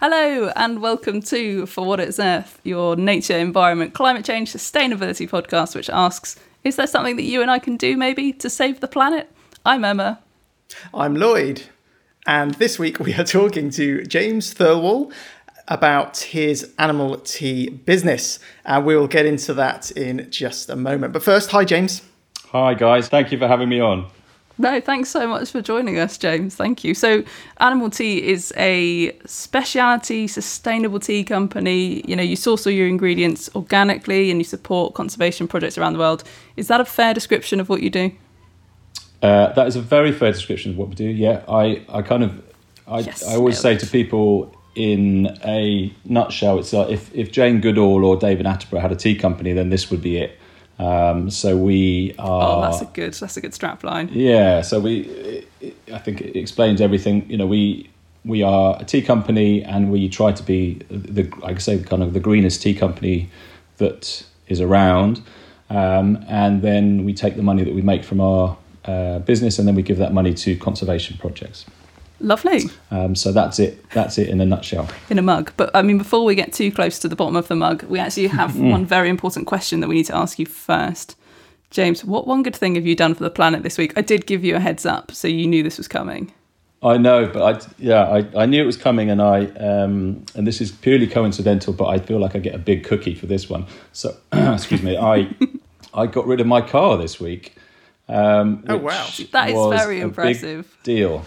Hello, and welcome to For What It's Earth, your nature, environment, climate change, sustainability podcast, which asks Is there something that you and I can do maybe to save the planet? I'm Emma. I'm Lloyd, and this week we are talking to James Thirlwall about his Animall Tea business, and we'll get into that in just a moment. But first, hi, James. Hi, guys. Thank you for having me on. No, thanks so much for joining us, James. Thank you. So, Animall Tea is a specialty sustainable tea company. You know, you source all your ingredients organically and you support conservation projects around the world. Is that a fair description of what you do? Uh, that is a very fair description of what we do. Yeah, I, I kind of, I, Yes, I always say to people in a nutshell, it's like if, if Jane Goodall or David Attenborough had a tea company, then this would be it. Um, so we are. Oh, that's a good that's a good strap line. Yeah, so we, it, it- I think it explains everything. You know, we we are a tea company, and we try to be the, like I say, kind of the greenest tea company that is around. Um, and then we take the money that we make from our uh, business, and then we give that money to conservation projects. Lovely. Um, so that's it. That's it in a nutshell. in a mug. But I mean, before we get too close to the bottom of the mug, we actually have Mm. one very important question that we need to ask you first. James, what one good thing have you done for the planet this week? I did give you a heads up, so you knew this was coming. I know, but I yeah, I, I knew it was coming, and I um, and this is purely coincidental, but I feel like I get a big cookie for this one. So excuse me, I I got rid of my car this week. Um, Oh, wow. That is very impressive. deal.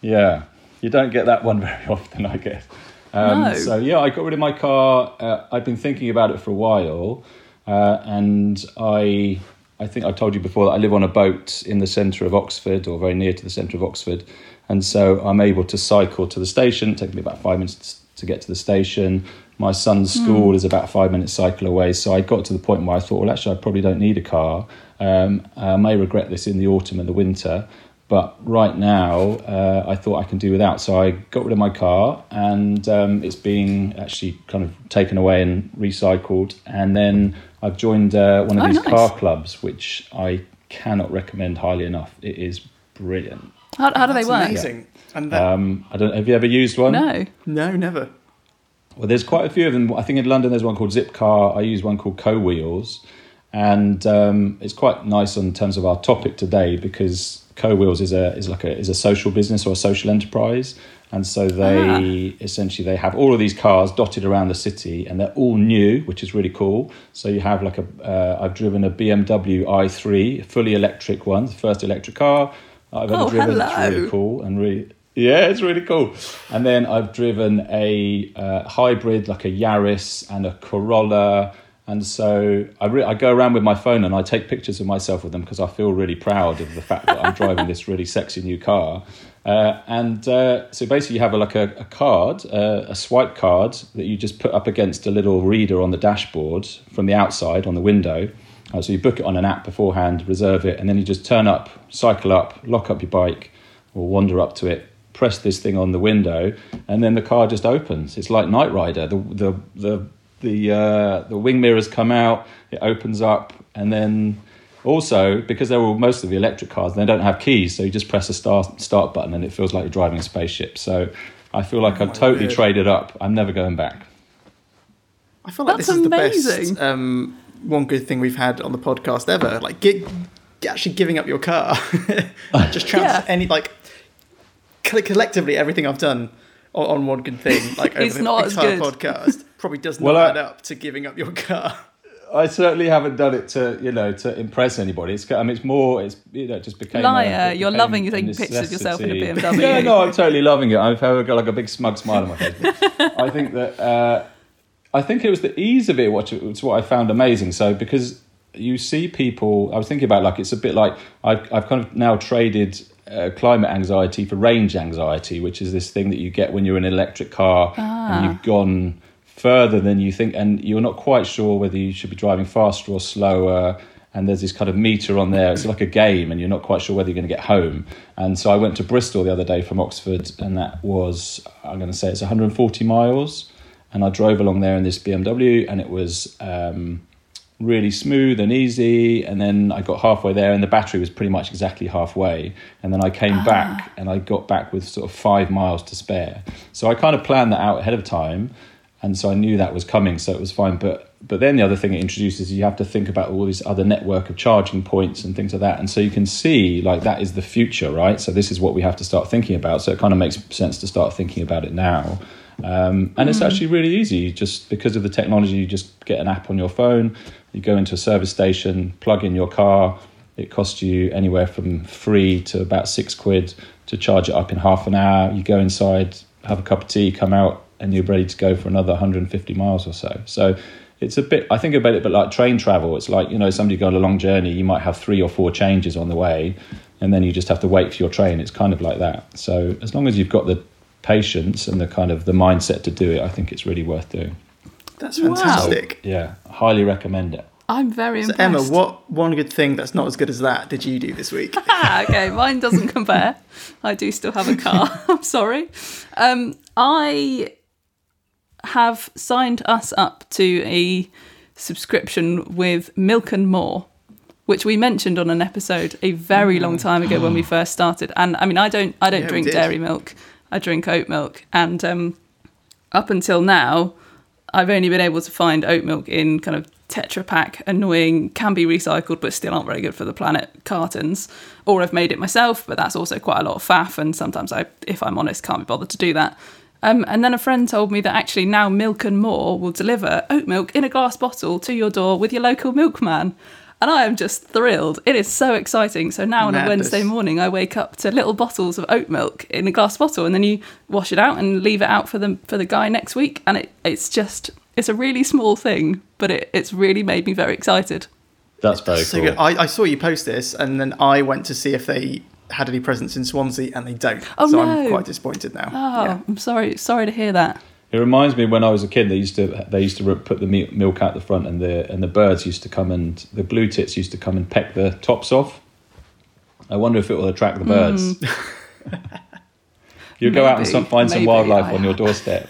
Yeah, you don't get that one very often, I guess. Um, No. So yeah, I got rid of my car. Uh, I've been thinking about it for a while, uh, and I I think I told you before that I live on a boat in the centre of Oxford, or very near to the centre of Oxford, and so I'm able to cycle to the station. It takes me about five minutes to get to the station. My son's school is about a five minute cycle away, so I got to the point where I thought, well, actually, I probably don't need a car. Um, I may regret this in the autumn and the winter, but right now, uh, I thought I can do without. So I got rid of my car, and um, it's being actually kind of taken away and recycled. And then I've joined uh, one of Oh, these nice. car clubs, which I cannot recommend highly enough. It is brilliant. How, how do they work? Amazing. And that, Um, I don't. Have you ever used one? No. no, never. Well, there's quite a few of them. I think in London there's one called Zipcar. I use one called Co Wheels, and um, it's quite nice in terms of our topic today because Co Wheels is a is like a is a social business or a social enterprise, and so they essentially they have all of these cars dotted around the city, and they're all new, which is really cool. So you have like a uh, I've driven a BMW i3, fully electric one, the first electric car I've ever Oh, driven. It's hello. really cool and really yeah, it's really cool. And then I've driven a uh, hybrid, like a Yaris and a Corolla. And so I, re- I go around with my phone and I take pictures of myself with them because I feel really proud of the fact that I'm driving this really sexy new car. Uh, and uh, so basically, you have a, like a, a card, uh, a swipe card that you just put up against a little reader on the dashboard from the outside on the window. Uh, so you book it on an app beforehand, reserve it, and then you just turn up, cycle up, lock up your bike, or wander up to it, press this thing on the window, and then the car just opens. It's like Knight Rider. The the the the uh, the wing mirrors come out, it opens up, and then also because they're all most of the electric cars, they don't have keys, so you just press a start start button, and it feels like you're driving a spaceship. So I feel like I've totally word. traded up. I'm never going back. I feel like That's this is the amazing. best um, one good thing we've had on the podcast ever. Like, gi- actually giving up your car. Just trans- Yeah. any like collectively everything I've done on, on one good thing, like over It's the not as entire good. podcast, probably does not Well, I- add up to giving up your car. I certainly haven't done it to you know to impress anybody. It's I mean it's more it's you know it just became a- Liar, it you're became loving a taking pictures of yourself in a. BMW. yeah, no, I'm totally loving it. I've got like a big smug smile on my face. I think that uh, I think it was the ease of it, which was what I found amazing. So because you see people, I was thinking about like it's a bit like I've I've kind of now traded. Uh, climate anxiety for range anxiety, which is this thing that you get when you're in an electric car and you've gone further than you think, and you're not quite sure whether you should be driving faster or slower. and there's this kind of meter on there. It's like a game, and you're not quite sure whether you're going to get home. And so I went to Bristol the other day from Oxford, and that was I'm going to say it's 140 miles. And I drove along there in this BMW, and it was um, really smooth and easy. And then I got halfway there, and the battery was pretty much exactly halfway. And then I came back, and I got back with sort of five miles to spare. So I kind of planned that out ahead of time, and so I knew that was coming, so it was fine. But but then the other thing it introduces, you have to think about all this other network of charging points and things like that. And so you can see like that is the future, right? So this is what we have to start thinking about. So it kind of makes sense to start thinking about it now. Um, and it's actually really easy. Just because of the technology, you just get an app on your phone. You go into a service station, plug in your car. It costs you anywhere from three to about six quid to charge it up in half an hour. You go inside, have a cup of tea, come out, and you're ready to go for another 150 miles or so. So it's a bit i think about it but like train travel it's like you know somebody going a long journey you might have three or four changes on the way and then you just have to wait for your train it's kind of like that so as long as you've got the patience and the kind of the mindset to do it i think it's really worth doing That's fantastic. yeah highly recommend it I'm very So impressed. Emma, what one good thing that's not as good as that did you do this week? Ah, okay, mine doesn't compare. I do still have a car. I'm sorry. Um, I have signed us up to a subscription with Milk and More, which we mentioned on an episode a very long time ago when we first started. And I mean, I don't, I don't Yeah, drink dairy milk. I drink oat milk, and um, up until now, I've only been able to find oat milk in kind of Tetra Pak, annoying, can be recycled, but still aren't very good for the planet cartons. Or I've made it myself, but that's also quite a lot of faff, and sometimes I, if I'm honest, can't be bothered to do that. Um, and then a friend told me that actually now Milk and More will deliver oat milk in a glass bottle to your door with your local milkman. And I am just thrilled. It is so exciting. So now on a Wednesday morning, I wake up to little bottles of oat milk in a glass bottle, and then you wash it out and leave it out for the for the guy next week. And it, it's just it's a really small thing, but it, it's really made me very excited. that's very so cool good. I, I saw you post this, and then I went to see if they had any presents in Swansea, and they don't. Oh, so I'm no. quite disappointed now. Oh, Yeah. I'm sorry, sorry to hear that. It reminds me when I was a kid. They used to they used to put the milk out the front, and the and the birds used to come and the blue tits used to come and peck the tops off. I wonder if it will attract the birds. Hmm. You'll go out and Maybe, some, find some wildlife I- on your doorstep.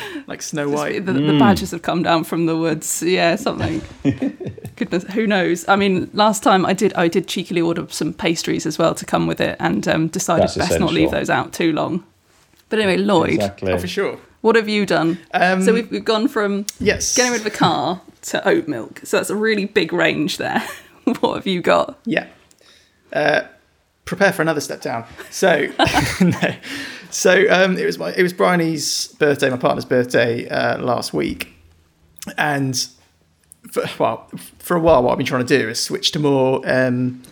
Like Snow White. the, the badgers have come down from the woods. Yeah, something. Goodness, who knows? I mean, last time I did, I did cheekily order some pastries as well to come with it, and um, decided That's best not leave those out too long. But anyway, Lloyd, Exactly. Oh, for sure. what have you done? Um, so we've, we've gone from Yes. getting rid of the car to oat milk. So that's a really big range there. what have you got? Yeah. Uh, prepare for another step down. So, no. So um, it was my it was Bryony's birthday, my partner's birthday uh, last week, and for, well, for a while, what I've been trying to do is switch to more um,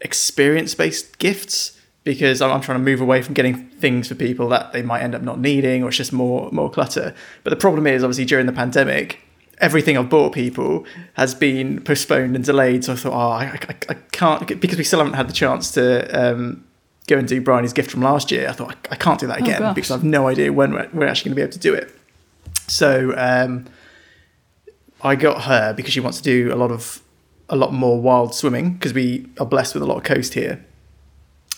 experience based gifts because I'm, I'm trying to move away from getting things for people that they might end up not needing or it's just more more clutter. But the problem is obviously during the pandemic, everything I've bought people has been postponed and delayed. So I thought, oh, I, I, I can't because we still haven't had the chance to um, go and do Bryony's gift from last year. I thought I, I can't do that again gosh. because I've no idea when we're, we're actually going to be able to do it. So um, I got her because she wants to do a lot of a lot more wild swimming because we are blessed with a lot of coast here.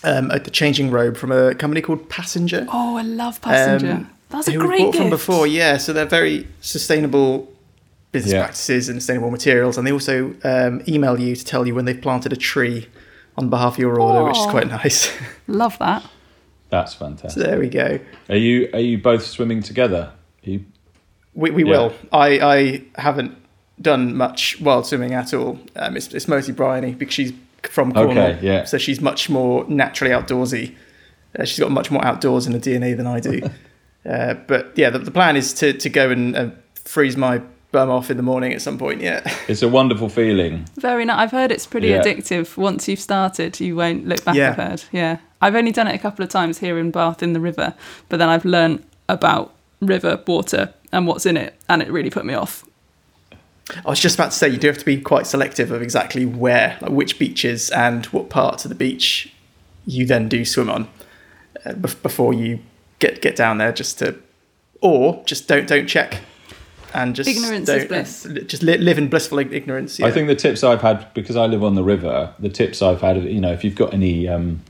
Um, a changing robe from a company called Passenger. Oh, I love passenger. Um, That's a who we great bought gift. from before. Yeah, so they're very sustainable business Yeah. practices and sustainable materials, and they also um, email you to tell you when they've planted a tree on behalf of your order, which is quite nice. Love that. That's so fantastic. there we go. Are you are you both swimming together? You, We, we Yeah. will. I, I haven't done much wild swimming at all. Um, it's, it's mostly Bryony because she's from Cornwall, Okay, yeah. so she's much more naturally outdoorsy. Uh, she's got much more outdoors in the DNA than I do. uh, but yeah, the, the plan is to, to go and uh, freeze my bum off in the morning at some point. Yeah. it's a wonderful feeling. Very nice. I've heard it's pretty Yeah. addictive. Once you've started, you won't look back. Yeah. I've heard. Yeah. I've only done it a couple of times here in Bath in the river, but then I've learnt about river water and what's in it, and it really put me off. I was just about to say you do have to be quite selective of exactly where, like which beaches and what parts of the beach you then do swim on uh, bef- before you get get down there. Just to, or just don't don't check. And just Ignorance is bliss. Just li- live in blissful ignorance. Yeah. I think the tips I've had because I live on the river. The tips I've had, you know, if you've got any, um,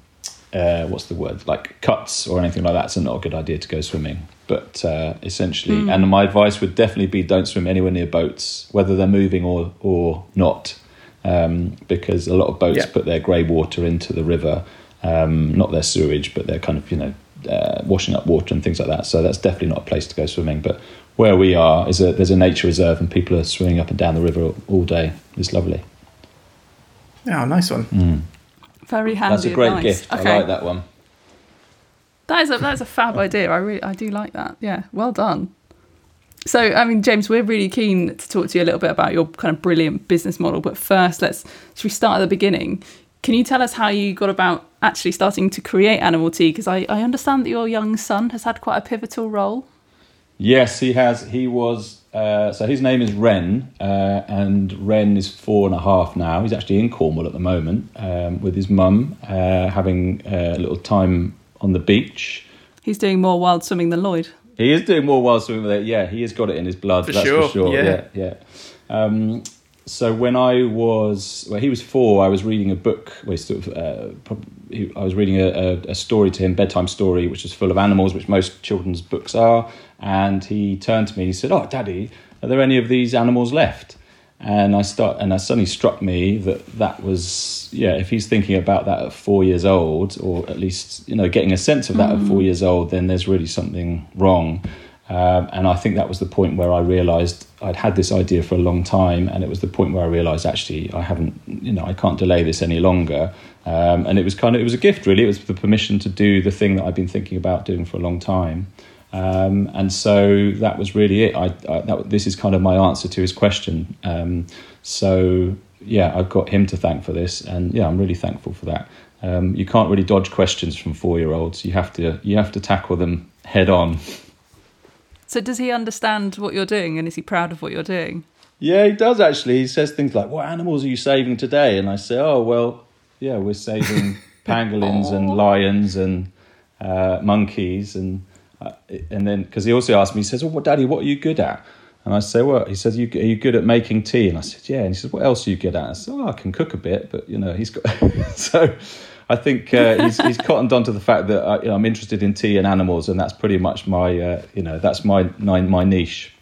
uh, what's the word, like cuts or anything like that, it's not a good idea to go swimming. But uh, essentially, and my advice would definitely be don't swim anywhere near boats, whether they're moving or or not, um, because a lot of boats Yeah. put their grey water into the river, um, not their sewage, but they're kind of you know uh, washing up water and things like that. So that's definitely not a place to go swimming. But where we are is a there's a nature reserve, and people are swimming up and down the river all day. It's lovely. oh, nice one. Hmm. Very handy. That's a great advice. gift. Okay. I like that one. That is a that is a fab idea. I really I do like that. Yeah, well done. So, I mean, James, we're really keen to talk to you a little bit about your kind of brilliant business model. But first, let's should we start at the beginning? Can you tell us how you got about actually starting to create Animall Tea? Because I, I understand that your young son has had quite a pivotal role. Yes, he has. He was. Uh, so his name is Ren, uh, and Ren is four and a half now. He's actually in Cornwall at the moment um, with his mum, uh, having uh, a little time on the beach. He's doing more wild swimming than Lloyd. He is doing more wild swimming with it. Yeah, he has got it in his blood. For that's sure, for sure. yeah. Yeah, yeah. Um, so when I was, well, he was four. I was reading a book. Well, sort of, uh, prob- he, I was reading a, a, a story to him, bedtime story, which is full of animals, which most children's books are. And he turned to me and he said, "Oh, Daddy, are there any of these animals left?" And I start, and it suddenly struck me that that was, yeah, if he's thinking about that at four years old, or at least you know getting a sense of that at four years old, then there's really something wrong. Um, and I think that was the point where I realised I'd had this idea for a long time, and it was the point where I realised actually I haven't, you know, I can't delay this any longer. Um, and it was kind of it was a gift, really. It was the permission to do the thing that I've been thinking about doing for a long time. Um, and so that was really it. I, I that, this is kind of my answer to his question. Um, so yeah, I've got him to thank for this, and yeah, I'm really thankful for that. Um, you can't really dodge questions from four year olds. You have to you have to tackle them head on. So, does he understand what you're doing, and is he proud of what you're doing? Yeah, he does actually. He says things like, "What animals are you saving today?" And I say, "Oh, well, yeah, we're saving pangolins and lions and uh, monkeys." And and then because he also asked me, he says, "Oh, what, Daddy, what are you good at?" And I say, "Well," he says, "You are you good at making tea?" And I said, "Yeah." And he says, "What else are you good at?" I said, "Oh, I can cook a bit, but you know, he's got so." I think uh, he's, he's cottoned on to the fact that I, you know, I'm interested in tea and animals, and that's pretty much my, uh, you know, that's my my, my niche.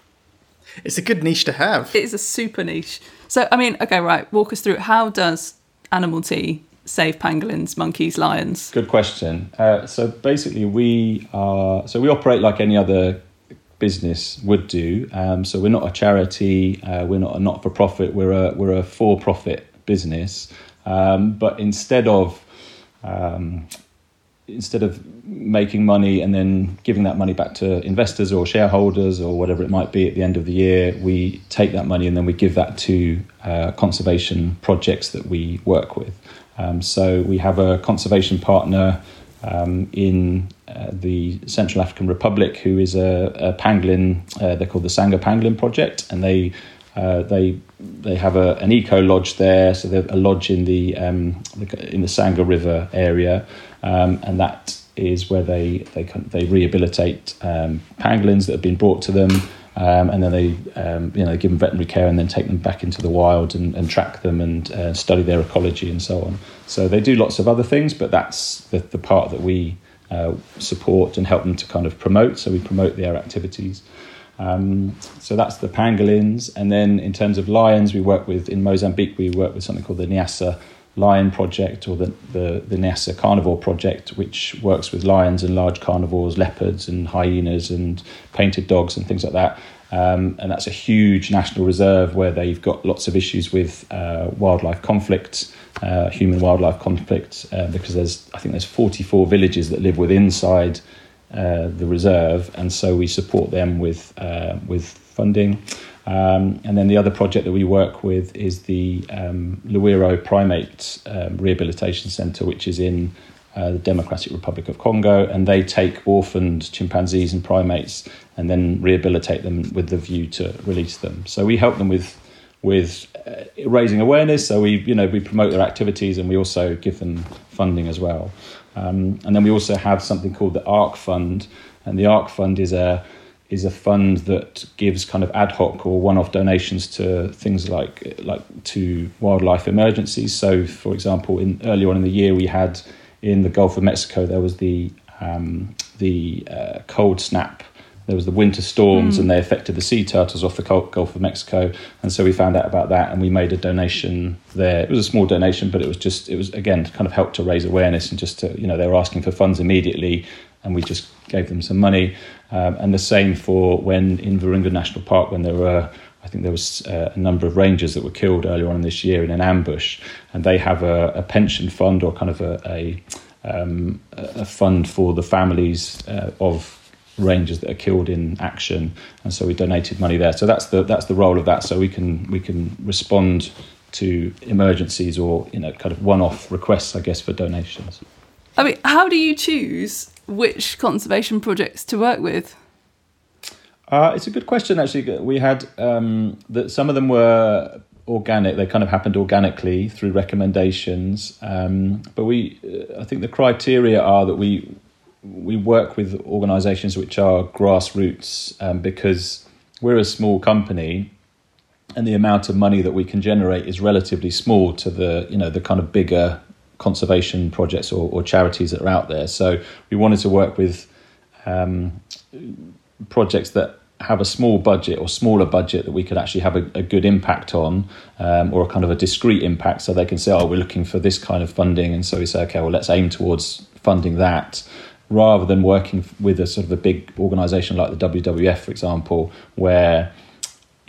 It's a good niche to have. It is a super niche. So, I mean, okay, right. Walk us through how does Animall Tea save pangolins, monkeys, lions? Good question. Uh, so basically, we are so we operate like any other business would do. Um, so we're not a charity. Uh, we're not a not for profit. We're a we're a for profit business. Um, but instead of um, instead of making money and then giving that money back to investors or shareholders or whatever it might be at the end of the year, we take that money and then we give that to uh, conservation projects that we work with. Um, so we have a conservation partner um, in uh, the Central African Republic who is a, a pangolin. Uh, they're called the Sangha Pangolin Project, and they uh, they they have a, an eco lodge there, so they're a lodge in the, um, in the Sangha River area, um, and that is where they they they rehabilitate um, pangolins that have been brought to them, um, and then they um, you know give them veterinary care and then take them back into the wild and, and track them and uh, study their ecology and so on. So they do lots of other things, but that's the, the part that we uh, support and help them to kind of promote. So we promote their activities. Um, so that's the pangolins. And then in terms of lions, we work with, in Mozambique, we work with something called the Niassa Lion Project or the, the, the Niassa Carnivore Project, which works with lions and large carnivores, leopards and hyenas and painted dogs and things like that. Um, and that's a huge national reserve where they've got lots of issues with uh, wildlife conflict, uh, human wildlife conflict, uh, because there's I think there's 44 villages that live within inside uh, the reserve, and so we support them with uh, with funding. Um, and then the other project that we work with is the um, Lwiro Primate um, Rehabilitation Centre, which is in uh, the Democratic Republic of Congo, and they take orphaned chimpanzees and primates and then rehabilitate them with the view to release them. So we help them with with uh, raising awareness. So we you know we promote their activities and we also give them funding as well. Um, and then we also have something called the ARC Fund, and the ARC Fund is a is a fund that gives kind of ad hoc or one-off donations to things like like to wildlife emergencies. So, for example, in earlier on in the year, we had in the Gulf of Mexico there was the um, the uh, cold snap. There was the winter storms, mm. and they affected the sea turtles off the Gulf of Mexico. And so we found out about that, and we made a donation there. It was a small donation, but it was just it was again kind of helped to raise awareness and just to you know they were asking for funds immediately, and we just gave them some money. Um, and the same for when in Virunga National Park when there were I think there was uh, a number of rangers that were killed earlier on this year in an ambush, and they have a, a pension fund or kind of a, a um, a fund for the families uh, of rangers that are killed in action, and so we donated money there. So that's the that's the role of that. So we can we can respond to emergencies or you know kind of one-off requests, I guess, for donations. I mean, how do you choose which conservation projects to work with? Uh, it's a good question. Actually, we had um, that some of them were organic. They kind of happened organically through recommendations. Um, but we, uh, I think the criteria are that we we work with organisations which are grassroots um, because we're a small company, and the amount of money that we can generate is relatively small to the you know the kind of bigger conservation projects or, or charities that are out there. So we wanted to work with um, projects that have a small budget or smaller budget that we could actually have a, a good impact on um, or a kind of a discrete impact. So they can say oh we're looking for this kind of funding. And so we say okay well let's aim towards funding that. Rather than working with a sort of a big organization like the WWF for example where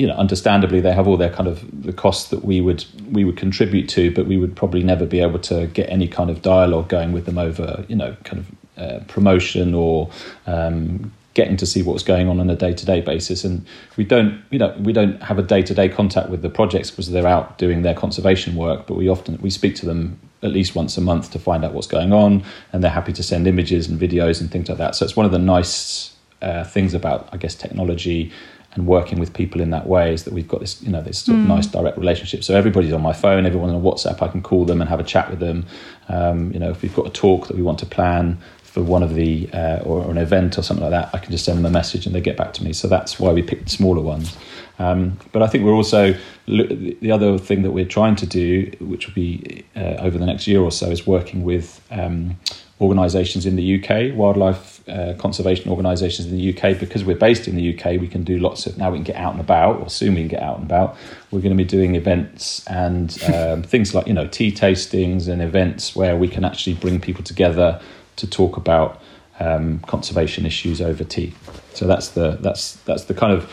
you know understandably they have all their kind of the costs that we would we would contribute to but we would probably never be able to get any kind of dialogue going with them over you know kind of uh, promotion or um, getting to see what's going on on a day-to-day basis. And we don't you know we don't have a day-to-day contact with the projects because they're out doing their conservation work but we often we speak to them at least once a month to find out what's going on and they're happy to send images and videos and things like that. So it's one of the nice uh, things about i guess technology and working with people in that way is that we've got this you know this sort of mm. nice direct relationship so everybody's on my phone everyone's on whatsapp i can call them and have a chat with them um, you know if we've got a talk that we want to plan for one of the uh, or, or, an event or something like that, I can just send them a message and they get back to me. So that's why we picked smaller ones. Um, but I think we're also the other thing that we're trying to do, which will be uh, over the next year or so, is working with um, organisations in the UK, wildlife uh, conservation organisations in the UK. Because we're based in the UK, we can do lots of now. We can get out and about, or soon we can get out and about. We're going to be doing events and um, things like you know tea tastings and events where we can actually bring people together to talk about um, conservation issues over tea. So that's the that's that's the kind of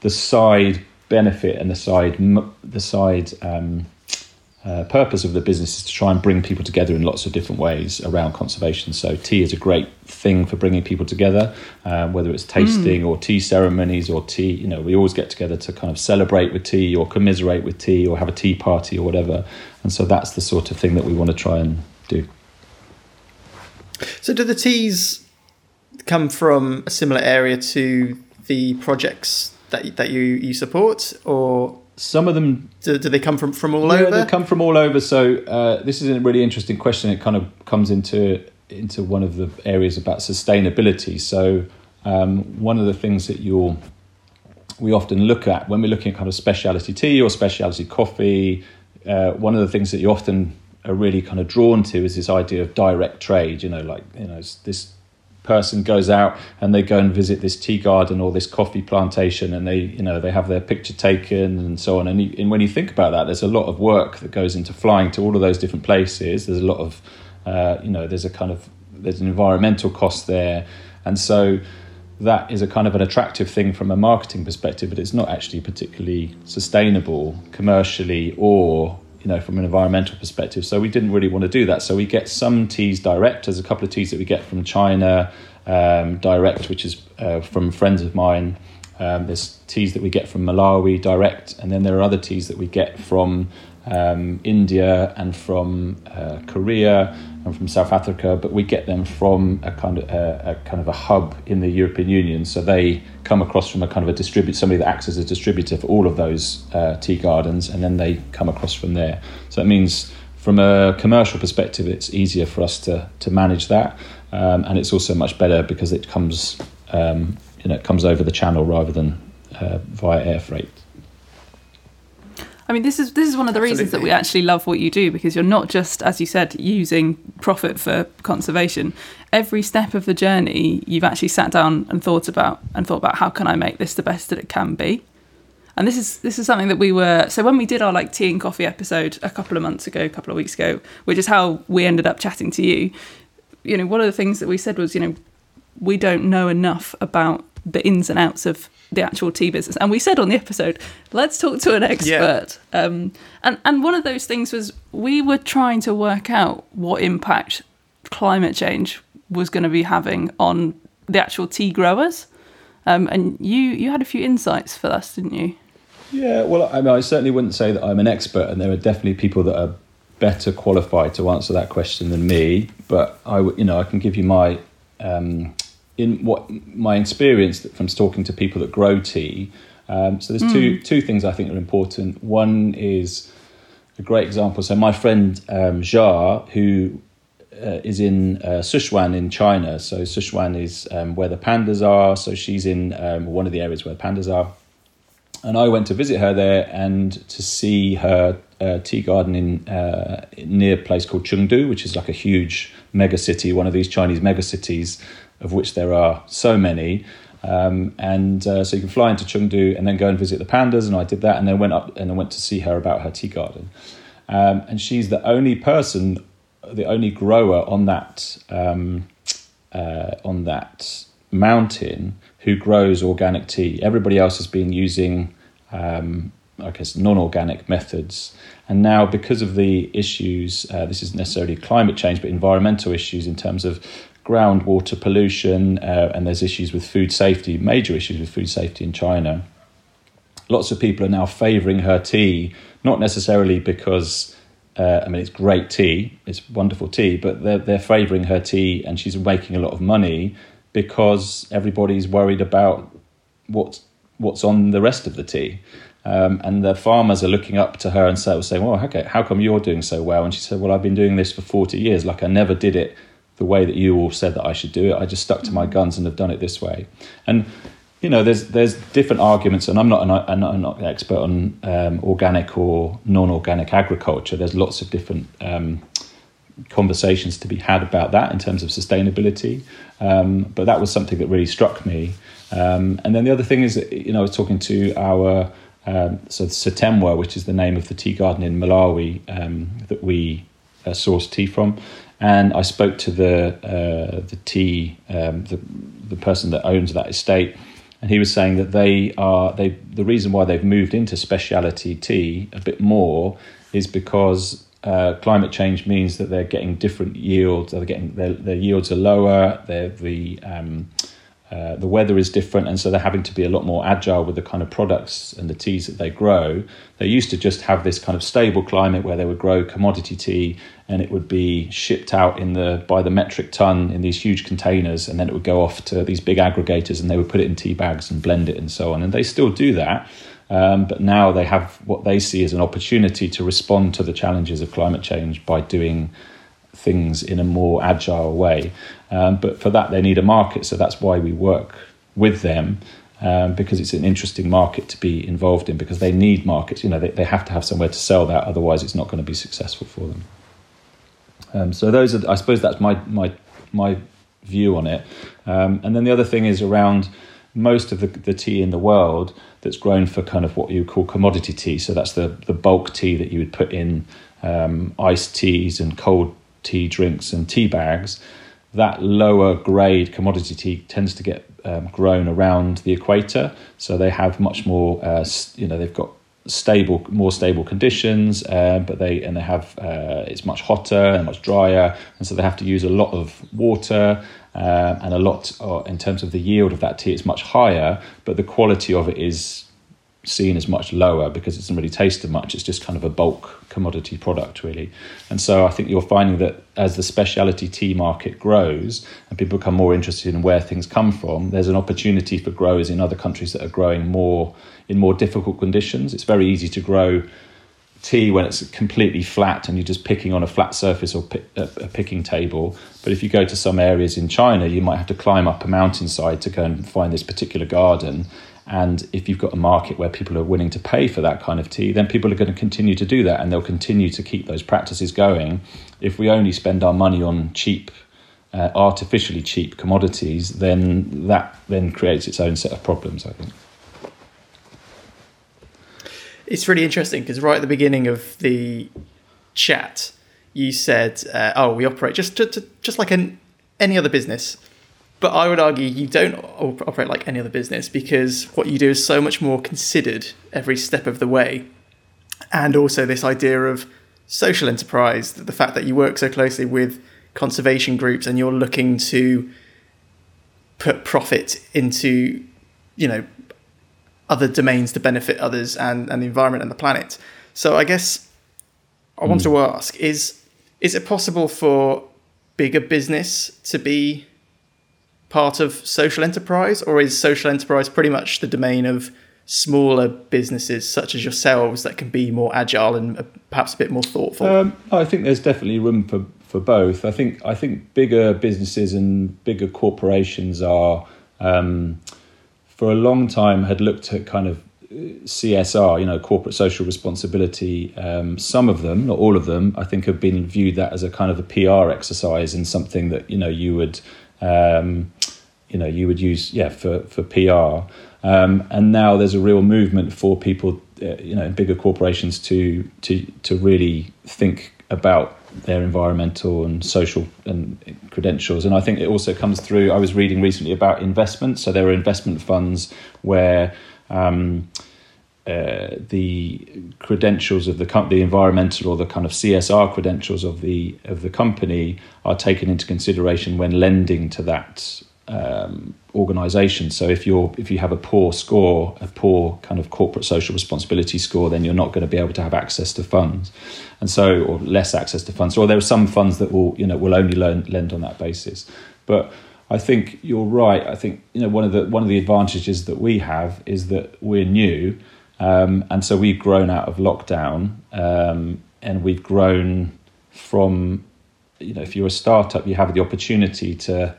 the side benefit and the side the side um, uh, purpose of the business is to try and bring people together in lots of different ways around conservation. So tea is a great thing for bringing people together, um, whether it's tasting mm. or tea ceremonies or tea. You know, we always get together to kind of celebrate with tea or commiserate with tea or have a tea party or whatever. And so that's the sort of thing that we want to try and do. So, do the teas come from a similar area to the projects that that you you support, or some of them do, do they come from from all yeah, over? They come from all over. So, uh, this is a really interesting question. It kind of comes into into one of the areas about sustainability. So, um, one of the things that you'll we often look at when we're looking at kind of specialty tea or specialty coffee. Uh, one of the things that you often are really kind of drawn to is this idea of direct trade. You know, like you know, this person goes out and they go and visit this tea garden or this coffee plantation, and they you know they have their picture taken and so on. And, you, and when you think about that, there's a lot of work that goes into flying to all of those different places. There's a lot of uh, you know, there's a kind of there's an environmental cost there, and so that is a kind of an attractive thing from a marketing perspective, but it's not actually particularly sustainable commercially or you know, from an environmental perspective. So we didn't really want to do that. So we get some teas direct. There's a couple of teas that we get from China um, direct, which is uh, from friends of mine. Um, there's teas that we get from Malawi direct, and then there are other teas that we get from um, India and from uh, Korea and from South Africa, but we get them from a kind of a, a, kind of a hub in the European Union. So they come across from a kind of a distributor, somebody that acts as a distributor for all of those uh, tea gardens, and then they come across from there. So it means from a commercial perspective, it's easier for us to to manage that, um, and it's also much better because it comes um, you know it comes over the channel rather than uh, via air freight. I mean, this is this is one of the reasons that we actually love what you do because you're not just, as you said, using profit for conservation. Every step of the journey, you've actually sat down and thought about and thought about how can I make this the best that it can be. And this is this is something that we were so when we did our like tea and coffee episode a couple of months ago, a couple of weeks ago, which is how we ended up chatting to you. You know, one of the things that we said was, you know, we don't know enough about the ins and outs of the actual tea business. And we said on the episode, let's talk to an expert. Um, and, and one of those things was we were trying to work out what impact climate change was going to be having on the actual tea growers. Um, and you, you had a few insights for us, didn't you? Yeah, well, I mean, I certainly wouldn't say that I'm an expert, and there are definitely people that are better qualified to answer that question than me. But I, w- you know, I can give you my um, in what my experience from talking to people that grow tea. Um, so there's two two things I think are important. One is a great example. So my friend um, Jia, who uh, is in uh, Sichuan in China. So Sichuan is um, where the pandas are. So she's in um, one of the areas where the pandas are. And I went to visit her there and to see her uh, tea garden in uh, near a place called Chengdu, which is like a huge mega city, one of these Chinese mega cities, of which there are so many. Um, and uh, so you can fly into Chengdu and then go and visit the pandas. And I did that, and then went up and I went to see her about her tea garden. Um, and she's the only person, the only grower on that um, uh, on that mountain who grows organic tea. Everybody else has been using, um, I guess, non-organic methods. And now, because of the issues, uh, this isn't necessarily climate change, but environmental issues in terms of groundwater pollution, uh, and there's issues with food safety, major issues with food safety in China. Lots of people are now favouring her tea, not necessarily because uh, I mean, it's great tea, it's wonderful tea, but they're, they're favouring her tea and she's making a lot of money because everybody's worried about what's, what's on the rest of the tea. Um, and the farmers are looking up to her and say, saying, Well, okay, how come you're doing so well? And she said, Well, I've been doing this for 40 years. Like, I never did it the way that you all said that I should do it. I just stuck to my guns and have done it this way. And you know, there's there's different arguments, and I'm not an, I'm not, I'm not an expert on um, organic or non-organic agriculture. There's lots of different um, conversations to be had about that in terms of sustainability. Um, but that was something that really struck me. Um, and then the other thing is, that, you know, I was talking to our um, so Satemwa, which is the name of the tea garden in Malawi um, that we uh, source tea from. And I spoke to the uh, the tea um, the the person that owns that estate, and he was saying that they are they the reason why they've moved into specialty tea a bit more is because uh, climate change means that they're getting different yields. They're getting their, their yields are lower. The um, uh, the weather is different, and so they're having to be a lot more agile with the kind of products and the teas that they grow. They used to just have this kind of stable climate where they would grow commodity tea, and it would be shipped out in the by the metric ton in these huge containers, and then it would go off to these big aggregators, and they would put it in tea bags and blend it and so on. And they still do that, um, but now they have what they see as an opportunity to respond to the challenges of climate change by doing things in a more agile way. Um, but for that, they need a market. So that's why we work with them um, because it's an interesting market to be involved in because they need markets. You know, they, they have to have somewhere to sell that, otherwise, it's not going to be successful for them. Um, so those are, I suppose, that's my my my view on it. Um, and then the other thing is around most of the, the tea in the world that's grown for kind of what you call commodity tea. So that's the the bulk tea that you would put in um, iced teas and cold tea drinks and tea bags. That lower grade commodity tea tends to get um, grown around the equator, so they have much more. Uh, you know, they've got stable, more stable conditions, uh, but they and they have uh, it's much hotter and much drier, and so they have to use a lot of water uh, and a lot uh, in terms of the yield of that tea. It's much higher, but the quality of it is seen as much lower because it doesn't really taste of much. It's just kind of a bulk commodity product, really. And so I think you're finding that as the specialty tea market grows and people become more interested in where things come from, there's an opportunity for growers in other countries that are growing more in more difficult conditions. It's very easy to grow tea when it's completely flat and you're just picking on a flat surface or a, uh, a, picking table. But if you go to some areas in China, you might have to climb up a mountainside to go and find this particular garden. And if you've got a market where people are willing to pay for that kind of tea, then people are going to continue to do that and they'll continue to keep those practices going. If we only spend our money on cheap, uh, artificially cheap commodities, then that then creates its own set of problems, I think. It's really interesting because right at the beginning of the chat, you said, uh, "Oh, we operate just to, to, just like an, any other business." But I would argue you don't operate like any other business because what you do is so much more considered every step of the way, and also this idea of social enterprise, the fact that you work so closely with conservation groups and you're looking to put profit into, you know, other domains to benefit others and, and the environment and the planet. So I guess I want hmm. to ask is is it possible for bigger business to be part of social enterprise or is social enterprise pretty much the domain of smaller businesses such as yourselves that can be more agile and uh, perhaps a bit more thoughtful? Um, I think there's definitely room for, for both. I think I think bigger businesses and bigger corporations are um, for a long time had looked at kind of uh, CSR, you know, corporate social responsibility. Um, some of them, not all of them, I think have been viewed that as a kind of a PR exercise and something that you know you would, um, you know, you would use, yeah, for for PR. Um, and now there's a real movement for people, uh, you know, in bigger corporations to to to really think about their environmental and social and credentials. And I think it also comes through. I was reading recently about investment. So there are investment funds where um, uh, the credentials of the com- the environmental or the kind of CSR credentials of the of the company are taken into consideration when lending to that um, organization. So if you're if you have a poor score, a poor kind of corporate social responsibility score, then you're not going to be able to have access to funds, and so or less access to funds. Or there are some funds that will you know will only loan, lend on that basis. But I think you're right. I think you know one of the one of the advantages that we have is that we're new, um, and so we've grown out of lockdown, um, and we've grown from you know if you're a startup, you have the opportunity to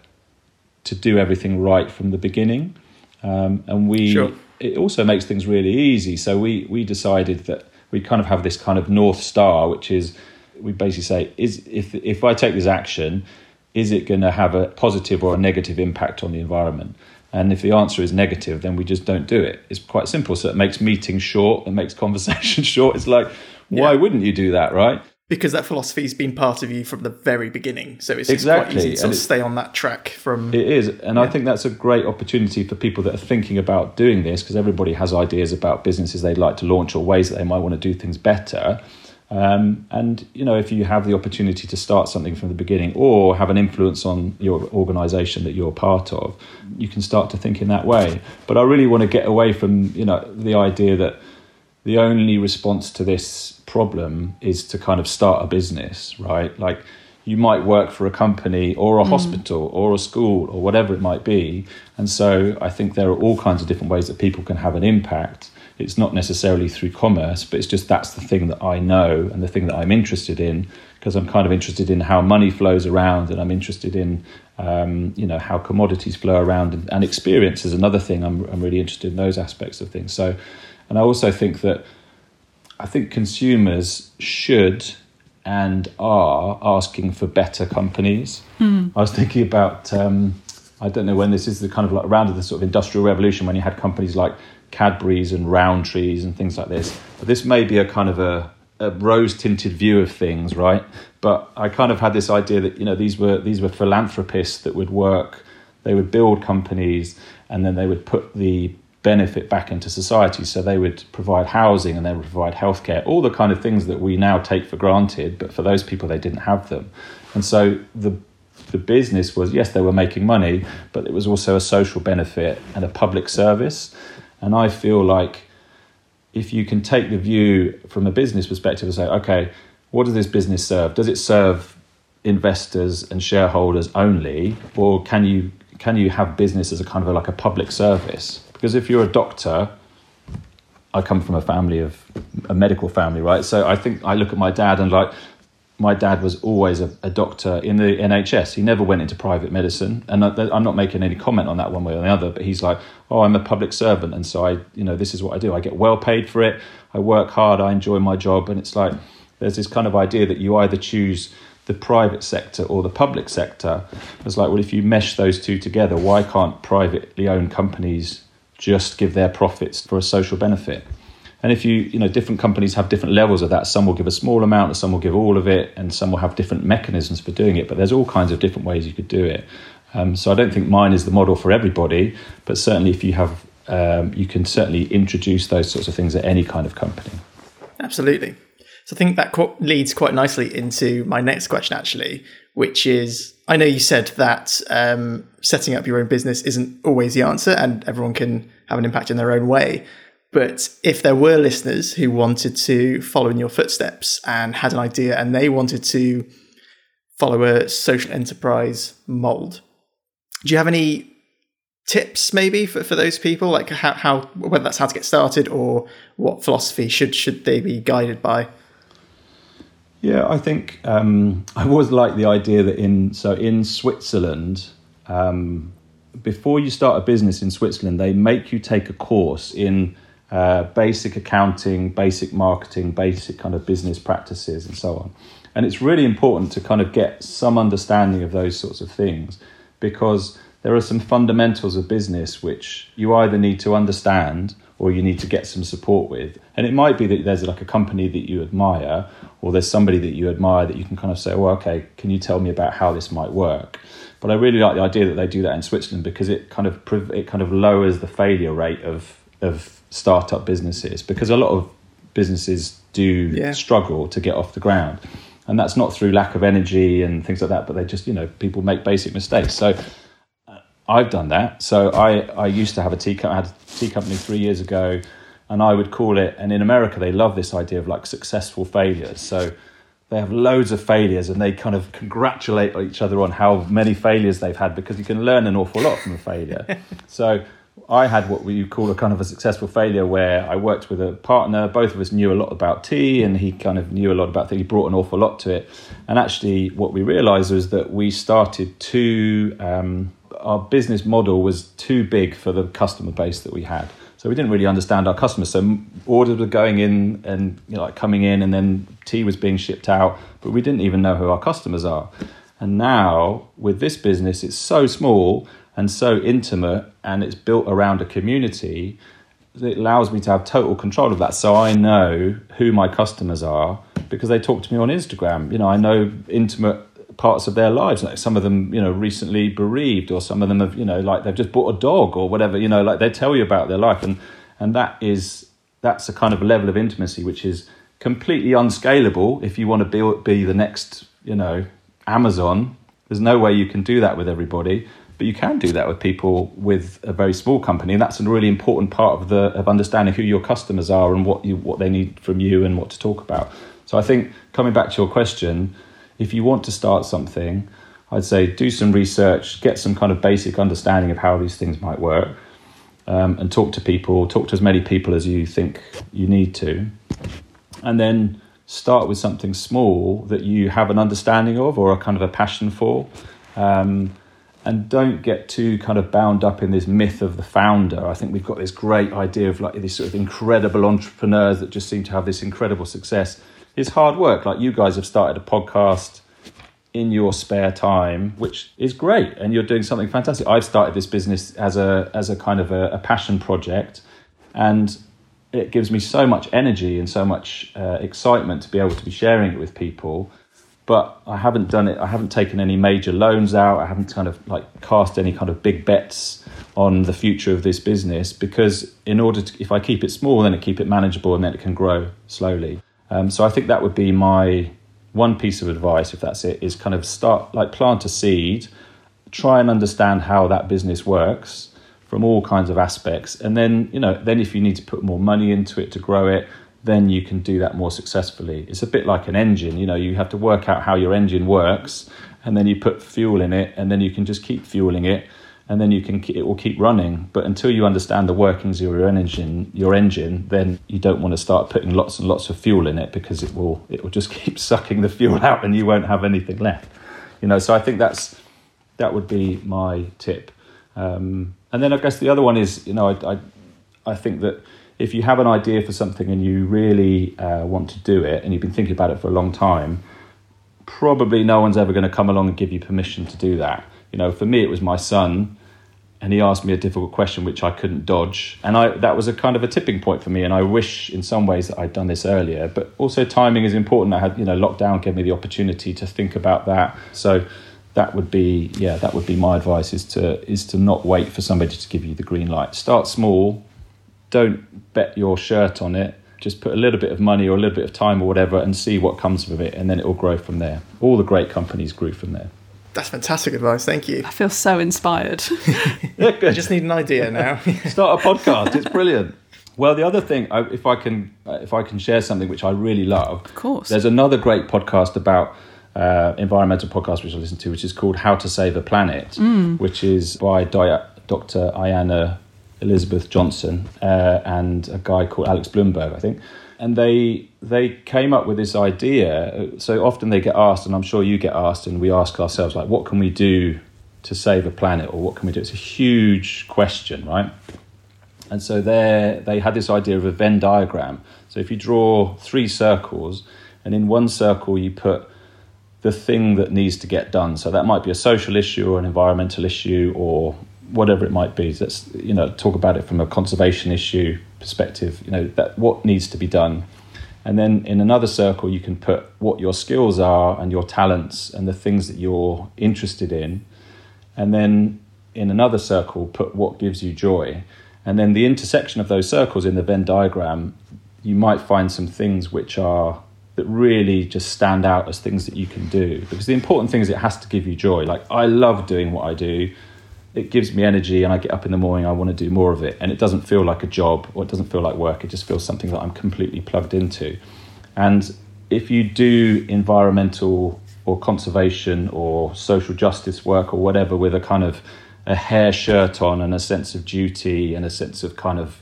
to do everything right from the beginning. Um, and we sure. it also makes things really easy. So we we decided that we kind of have this kind of north star, which is we basically say is if if I take this action, is it going to have a positive or a negative impact on the environment? And if the answer is negative, then we just don't do it. It's quite simple. So it makes meetings short, it makes conversation short. It's like, why yeah. wouldn't you do that, right? because that philosophy has been part of you from the very beginning. So it's, exactly. quite easy to sort of stay on that track from. It is, and yeah. I think that's a great opportunity for people that are thinking about doing this because everybody has ideas about businesses they'd like to launch or ways that they might want to do things better. Um, and you know, if you have the opportunity to start something from the beginning or have an influence on your organisation that you're part of, you can start to think in that way. But I really want to get away from you know the idea that the only response to this problem is to kind of start a business, right? Like you might work for a company or a mm. hospital or a school or whatever it might be. And so I think there are all kinds of different ways that people can have an impact. It's not necessarily through commerce, but it's just that's the thing that I know and the thing that I'm interested in because I'm kind of interested in how money flows around and I'm interested in um, you know how commodities flow around and, and experience is another thing I'm, I'm really interested in those aspects of things so and I also think that I think consumers should and are asking for better companies. Mm. I was thinking about, um, I don't know when this is the kind of like around the sort of industrial revolution when you had companies like Cadbury's and Rowntree's and things like this. But this may be a kind of a, a rose tinted view of things, right? But I kind of had this idea that you know these were these were philanthropists that would work. They would build companies and then they would put the benefit back into society. So they would provide housing and they would provide healthcare, all the kind of things that we now take for granted, but for those people they didn't have them. And so the the business was yes, they were making money, but it was also a social benefit and a public service. And I feel like if you can take the view from a business perspective and say, okay, what does this business serve? Does it serve investors and shareholders only, or can you can you have business as a kind of a, like a public service? Because if you're a doctor, I come from a family of a medical family, right? So I think I look at my dad and like my dad was always a, a, doctor in the NHS. He never went into private medicine, and I, I'm not making any comment on that one way or the other. But he's like, "Oh, I'm a public servant, and so I, you know, this is what I do. I get well paid for it. I work hard. I enjoy my job." And it's like there's this kind of idea that you either choose the private sector or the public sector. It's like, well, if you mesh those two together, why can't privately owned companies just give their profits for a social benefit? And if you, you know, different companies have different levels of that. Some will give a small amount, and some will give all of it, and some will have different mechanisms for doing it. But there's all kinds of different ways you could do it. Um, so I don't think mine is the model for everybody, but certainly if you have, um, you can certainly introduce those sorts of things at any kind of company. Absolutely. So I think that leads quite nicely into my next question, actually, which is I know you said that um, setting up your own business isn't always the answer, and everyone can have an impact in their own way. But if there were listeners who wanted to follow in your footsteps and had an idea and they wanted to follow a social enterprise mold, do you have any tips maybe for, for those people? Like how, how whether that's how to get started or what philosophy should should they be guided by? Yeah, I think um, I always like the idea that in so in Switzerland, um, before you start a business in Switzerland, they make you take a course in uh, basic accounting, basic marketing, basic kind of business practices, and so on. And it's really important to kind of get some understanding of those sorts of things because there are some fundamentals of business which you either need to understand or you need to get some support with. And it might be that there's like a company that you admire or there's somebody that you admire that you can kind of say, well, okay, can you tell me about how this might work? But I really like the idea that they do that in Switzerland because it kind of it kind of lowers the failure rate of of startup businesses because a lot of businesses do yeah. struggle to get off the ground. And that's not through lack of energy and things like that, but they just, you know, people make basic mistakes. So uh, I've done that. So I, I used to have a tea, co- I had a tea company three years ago, and I would call it, and in America, they love this idea of like successful failures. So they have loads of failures and they kind of congratulate each other on how many failures they've had because you can learn an awful lot from a failure. so I had what we call a kind of a successful failure where I worked with a partner. Both of us knew a lot about tea, and he kind of knew a lot about tea. He brought an awful lot to it. And actually, what we realized was that we started too, um, our business model was too big for the customer base that we had. So we didn't really understand our customers. So orders were going in and you know, like coming in, and then tea was being shipped out, but we didn't even know who our customers are. And now with this business, it's so small and so intimate and it's built around a community it allows me to have total control of that. So i know who my customers are because they talk to me on instagram. You know i know intimate parts of their lives like some of them you know recently bereaved or some of them have you know like they've just bought a dog or whatever you know like they tell you about their life. And and that is that's a kind of level of intimacy which is completely unscalable if you want to be, be the next you know amazon. There's no way you can do that with everybody but you can do that with people with a very small company, and that's a really important part of the of understanding who your customers are and what you what they need from you and what to talk about. So I think coming back to your question, if you want to start something, I'd say do some research, get some kind of basic understanding of how these things might work, um, and talk to people. Talk to as many people as you think you need to, and then start with something small that you have an understanding of or a kind of a passion for. Um, and don't get too kind of bound up in this myth of the founder. I think we've got this great idea of like these sort of incredible entrepreneurs that just seem to have this incredible success. It's hard work. Like you guys have started a podcast in your spare time, which is great, and you're doing something fantastic. I've started this business as a as a kind of a, a passion project, and it gives me so much energy and so much uh, excitement to be able to be sharing it with people but I haven't done it. I haven't taken any major loans out. I haven't kind of like cast any kind of big bets on the future of this business because in order to, if I keep it small, then it keep it manageable and then it can grow slowly. Um, so I think that would be my one piece of advice, if that's it, is kind of start like plant a seed, try and understand how that business works from all kinds of aspects, and then you know then if you need to put more money into it to grow it, then you can do that more successfully. It's a bit like an engine, you know, you have to work out how your engine works and then you put fuel in it and then you can just keep fueling it and then you can it will keep running. But until you understand the workings of your engine, your engine, then you don't want to start putting lots and lots of fuel in it because it will it will just keep sucking the fuel out, and you won't have anything left. You know, so I think that's that would be my tip. Um, and then I guess the other one is, you know, I, I, I think that if you have an idea for something and you really uh, want to do it and you've been thinking about it for a long time, probably no one's ever going to come along and give you permission to do that. You know, for me, it was my son and he asked me a difficult question which I couldn't dodge, and I that was a kind of a tipping point for me. And I wish, in some ways, that I'd done this earlier. But also, timing is important. I had, you know, lockdown gave me the opportunity to think about that. So that would be, yeah, that would be my advice: is to is to not wait for somebody to give you the green light. Start small. Don't bet your shirt on it. Just put a little bit of money or a little bit of time or whatever, and see what comes of it, and then it will grow from there. All the great companies grew from there. That's fantastic advice. Thank you. I feel so inspired. I just need an idea now. Start a podcast. It's brilliant. Well, the other thing, if I can, uh, if I can share something which I really love, of course. There's another great podcast about uh, environmental podcast which I listen to, which is called How to Save a Planet, mm. which is by Dr. Ayana Elizabeth Johnson uh, and a guy called Alex Blumberg, I think and they they came up with this idea. So often they get asked, and I'm sure you get asked, and we ask ourselves like, what can we do to save a planet, or what can we do? It's a huge question, right? And so they they had this idea of a Venn diagram. So if you draw three circles, and in one circle you put the thing that needs to get done. So that might be a social issue or an environmental issue or whatever it might be. Let's you know talk about it from a conservation issue perspective. You know that what needs to be done, and then in another circle you can put what your skills are and your talents and the things that you're interested in, and then in another circle put what gives you joy, and then the intersection of those circles in the Venn diagram, you might find some things which are that really just stand out as things that you can do because the important thing is it has to give you joy like i love doing what i do it gives me energy and I get up in the morning, I want to do more of it. And it doesn't feel like a job or it doesn't feel like work. It just feels something that I'm completely plugged into. And if you do environmental or conservation or social justice work or whatever with a kind of a hair shirt on and a sense of duty and a sense of kind of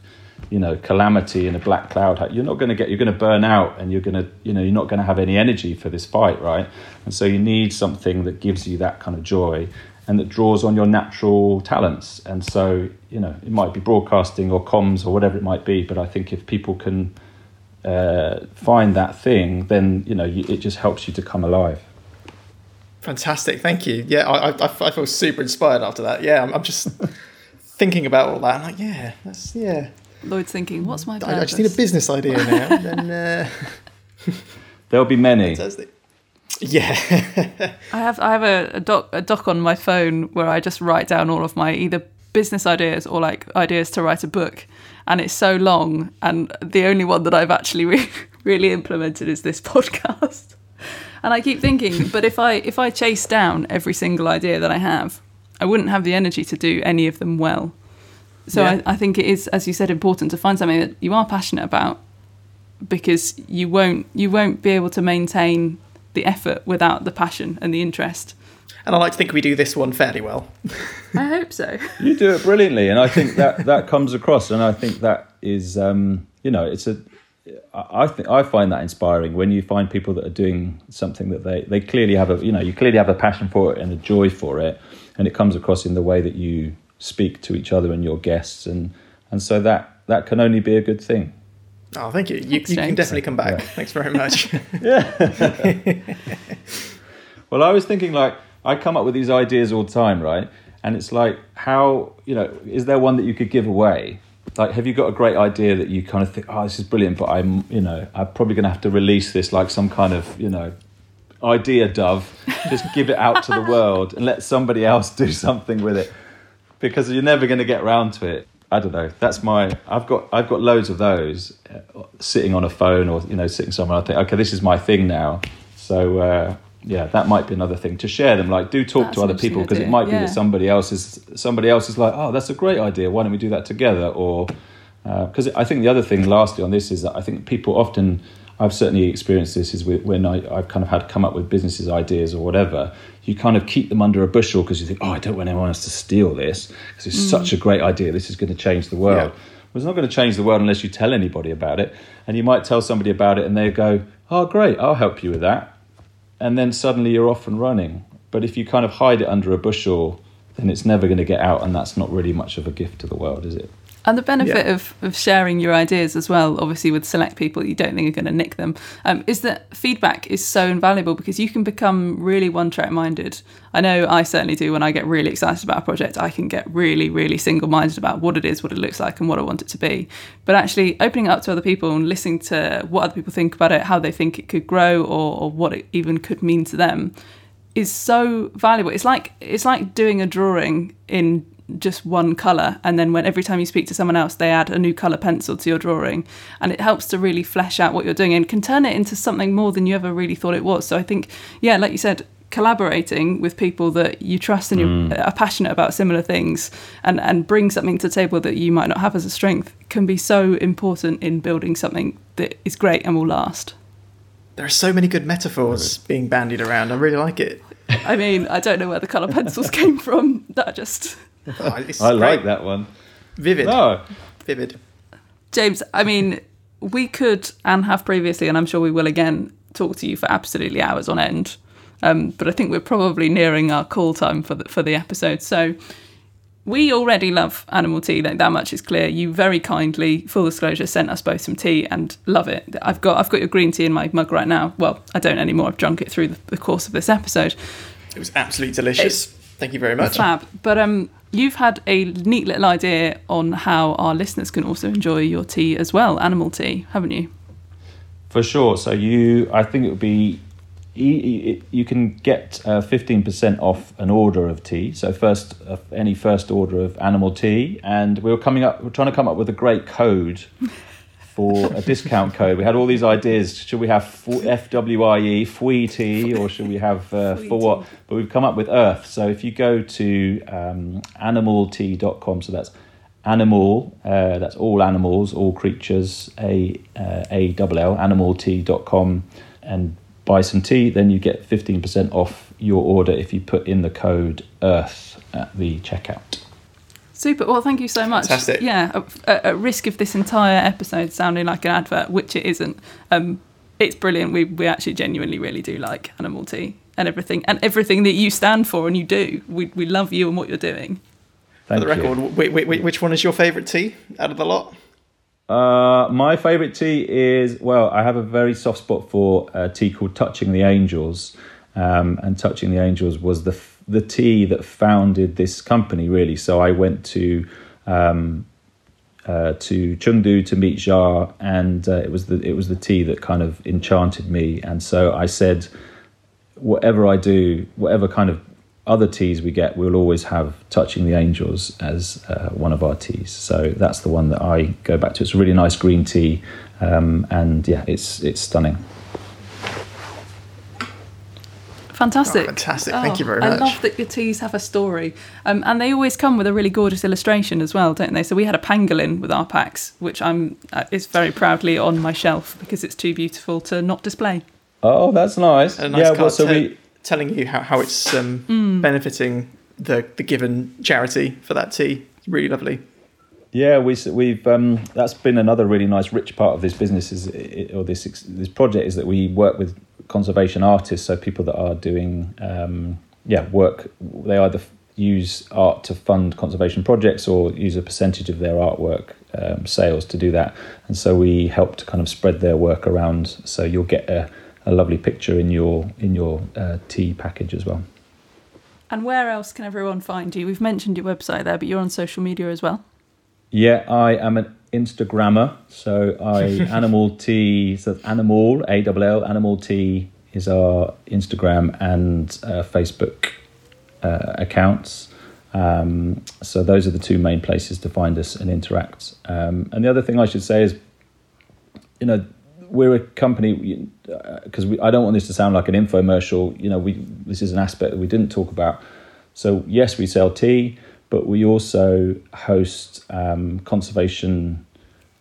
you know calamity and a black cloud you're not going to get you're going to burn out and you're going to you know you're not going to have any energy for this fight right and so you need something that gives you that kind of joy and that draws on your natural talents. And so, you know, it might be broadcasting or comms or whatever it might be. But I think if people can uh, find that thing, then you know, you, it just helps you to come alive. Fantastic, thank you. Yeah, I, I, I feel super inspired after that. Yeah, I'm, I'm just thinking about all that. I'm like, yeah, that's yeah. Lloyd's thinking, what's my purpose? I, I just need a business idea now. then uh... there'll be many. Fantastic. Yeah. I have I have a, a doc a doc on my phone where I just write down all of my either business ideas or like ideas to write a book and it's so long and the only one that I've actually re- really implemented is this podcast. And I keep thinking, but if I if I chase down every single idea that I have, I wouldn't have the energy to do any of them well. So yeah. I, I think it is, as you said, important to find something that you are passionate about because you won't you won't be able to maintain the effort without the passion and the interest. And I like to think we do this one fairly well. I hope so. You do it brilliantly, and I think that that comes across, and I think that is, um, you know, it's a. I think I find that inspiring when you find people that are doing something that they they clearly have a you know you clearly have a passion for it and a joy for it, and it comes across in the way that you speak to each other and your guests, and and so that that can only be a good thing. Oh, thank you. Thanks, you, you can definitely come back. Yeah. Thanks very much. yeah. well, I was thinking like I come up with these ideas all the time, right? And it's like, how you know, is there one that you could give away? Like, have you got a great idea that you kind of think, oh, this is brilliant, but I'm, you know, I'm probably going to have to release this like some kind of, you know, idea dove. Just give it out to the world and let somebody else do something with it because you're never going to get around to it. I don't know. That's my. I've got. I've got loads of those uh, sitting on a phone or you know sitting somewhere. I think, okay, this is my thing now. So uh, yeah, that might be another thing to share them. Like, do talk that's to other people because it might yeah. be that somebody else is somebody else is like, oh, that's a great idea. Why don't we do that together? Or because uh, I think the other thing, lastly, on this is that I think people often I've certainly experienced this is when I, I've kind of had to come up with businesses ideas or whatever. You kind of keep them under a bushel because you think, oh, I don't want anyone else to steal this because it's mm. such a great idea. This is going to change the world. Yeah. Well, it's not going to change the world unless you tell anybody about it. And you might tell somebody about it and they go, oh, great, I'll help you with that. And then suddenly you're off and running. But if you kind of hide it under a bushel, then it's never going to get out, and that's not really much of a gift to the world, is it? And the benefit yeah. of, of sharing your ideas as well, obviously with select people you don't think are going to nick them, um, is that feedback is so invaluable because you can become really one track minded. I know I certainly do when I get really excited about a project, I can get really, really single minded about what it is, what it looks like, and what I want it to be. But actually opening it up to other people and listening to what other people think about it, how they think it could grow, or, or what it even could mean to them is so valuable. It's like it's like doing a drawing in just one color and then when every time you speak to someone else they add a new color pencil to your drawing. And it helps to really flesh out what you're doing and can turn it into something more than you ever really thought it was. So i think yeah like you said collaborating with people that you trust and mm. are passionate about similar things and and bring something to the table that you might not have as a strength can be so important in building something that is great and will last. There are so many good metaphors being bandied around. I really like it. I mean, I don't know where the colour pencils came from. That just Oh, I like that one. Vivid. No. Vivid. James, I mean, we could and have previously, and I'm sure we will again, talk to you for absolutely hours on end. Um, but I think we're probably nearing our call time for the, for the episode. So we already love Animall Tea. Like that much is clear. You very kindly, full disclosure, sent us both some tea and love it. I've got I've got your green tea in my mug right now. Well, I don't anymore. I've drunk it through the, the course of this episode. It was absolutely delicious. It's Thank you very much. Fab. But um, you've had a neat little idea on how our listeners can also enjoy your tea as well, Animall Tea, haven't you? For sure. So you, I think it would be you can get uh, fifteen percent off an order of tea. So first, uh, any first order of Animall Tea, and we were coming up, we're trying to come up with a great code for a discount code. We had all these ideas. Should we have FWIE, FWET, or should we have uh, for what? But we've come up with Earth. So if you go to um, animalltea.com, so that's animal, uh, that's all animals, all creatures, A uh, A double L, animalltea.com, and buy some tea, then you get 15% off your order if you put in the code Earth at the checkout. Super. Well, thank you so much. Fantastic. Yeah, at, at, risk of this entire episode sounding like an advert, which it isn't, um, it's brilliant. We we actually genuinely really do like Animall Tea and everything and everything that you stand for and you do. We we love you and what you're doing. Thank for the record, wait, wait, wait, which one is your favourite tea out of the lot? Uh, my favourite tea is well, I have a very soft spot for a tea called Touching the Angels, um, and Touching the Angels was the the tea that founded this company, really. So I went to um, uh, to Chengdu to meet Jia, and uh, it was the it was the tea that kind of enchanted me. And so I said, whatever I do, whatever kind of other teas we get, we'll always have Touching the Angels as uh, one of our teas. So that's the one that I go back to. It's a really nice green tea, um, and yeah, it's it's stunning. Fantastic. Oh, fantastic. Thank oh, you very much. I love that your teas have a story. Um, and they always come with a really gorgeous illustration as well, don't they? So we had a pangolin with our packs, which I'm uh, is very proudly on my shelf because it's too beautiful to not display. Oh, that's nice. A nice yeah, well, so te- we telling you how, how it's um, mm. benefiting the, the given charity for that tea. It's really lovely. Yeah, we, we've um, that's been another really nice, rich part of this business is or this this project is that we work with conservation artists, so people that are doing um, yeah work. They either use art to fund conservation projects or use a percentage of their artwork um, sales to do that. And so we help to kind of spread their work around. So you'll get a, a lovely picture in your in your uh, tea package as well. And where else can everyone find you? We've mentioned your website there, but you're on social media as well. Yeah, I am an Instagrammer. So I Animall Tea. So animal a double l Animall Tea is our Instagram and uh, Facebook uh, accounts. Um, so those are the two main places to find us and interact. Um, and the other thing I should say is, you know, we're a company because uh, I don't want this to sound like an infomercial. You know, we this is an aspect that we didn't talk about. So yes, we sell tea, but we also host um, conservation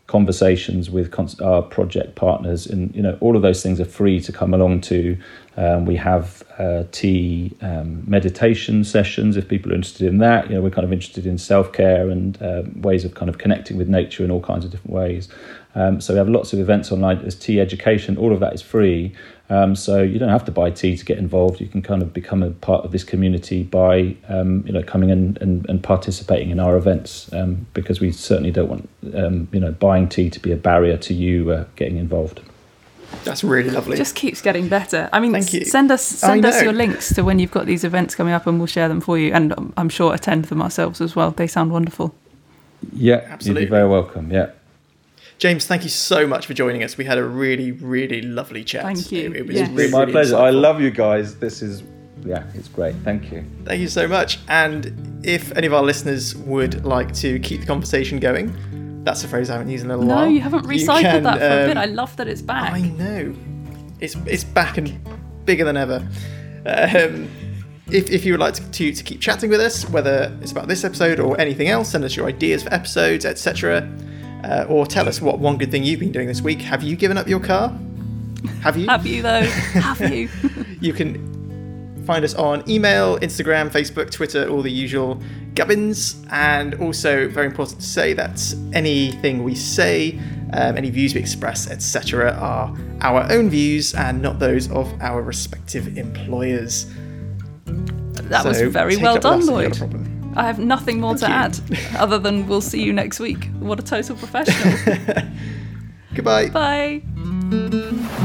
conversations with cons- our project partners, and you know all of those things are free to come along to. Um, we have uh, tea um, meditation sessions if people are interested in that. You know, we're kind of interested in self care and uh, ways of kind of connecting with nature in all kinds of different ways. Um, so we have lots of events online. There's tea education. All of that is free. Um, so you don't have to buy tea to get involved. You can kind of become a part of this community by um, you know coming in and, and participating in our events um, because we certainly don't want um, you know buying tea to be a barrier to you uh, getting involved. That's really lovely. It just keeps getting better. I mean, Thank you. send us send us your links to when you've got these events coming up, and we'll share them for you. And um, I'm sure attend them ourselves as well. They sound wonderful. Yeah, Absolutely. You'd be very welcome. Yeah. James, thank you so much for joining us. We had a really, really lovely chat. Thank you. It, it was Yes. really, My really pleasure. I love you guys. This is yeah, it's great. Thank you. Thank you so much. And if any of our listeners would like to keep the conversation going, that's a phrase I haven't used in a little No, while. you haven't recycled can, that for a bit. um, I love that it's back. I know. It's it's back and bigger than ever. Um, if, if you would like to, to, to keep chatting with us, whether it's about this episode or anything else, send us your ideas for episodes, etc. Uh, or tell us what one good thing you've been doing this week. Have you given up your car? Have you? Have you though? Have you? You can find us on email, Instagram, Facebook, Twitter, all the usual gubbins. And also, very important to say that anything we say, um, any views we express, etc., are our own views and not those of our respective employers. That was very well done, us if you've got a Lloyd. I have nothing more to add other than we'll see you next week. What a total professional. Goodbye. Bye.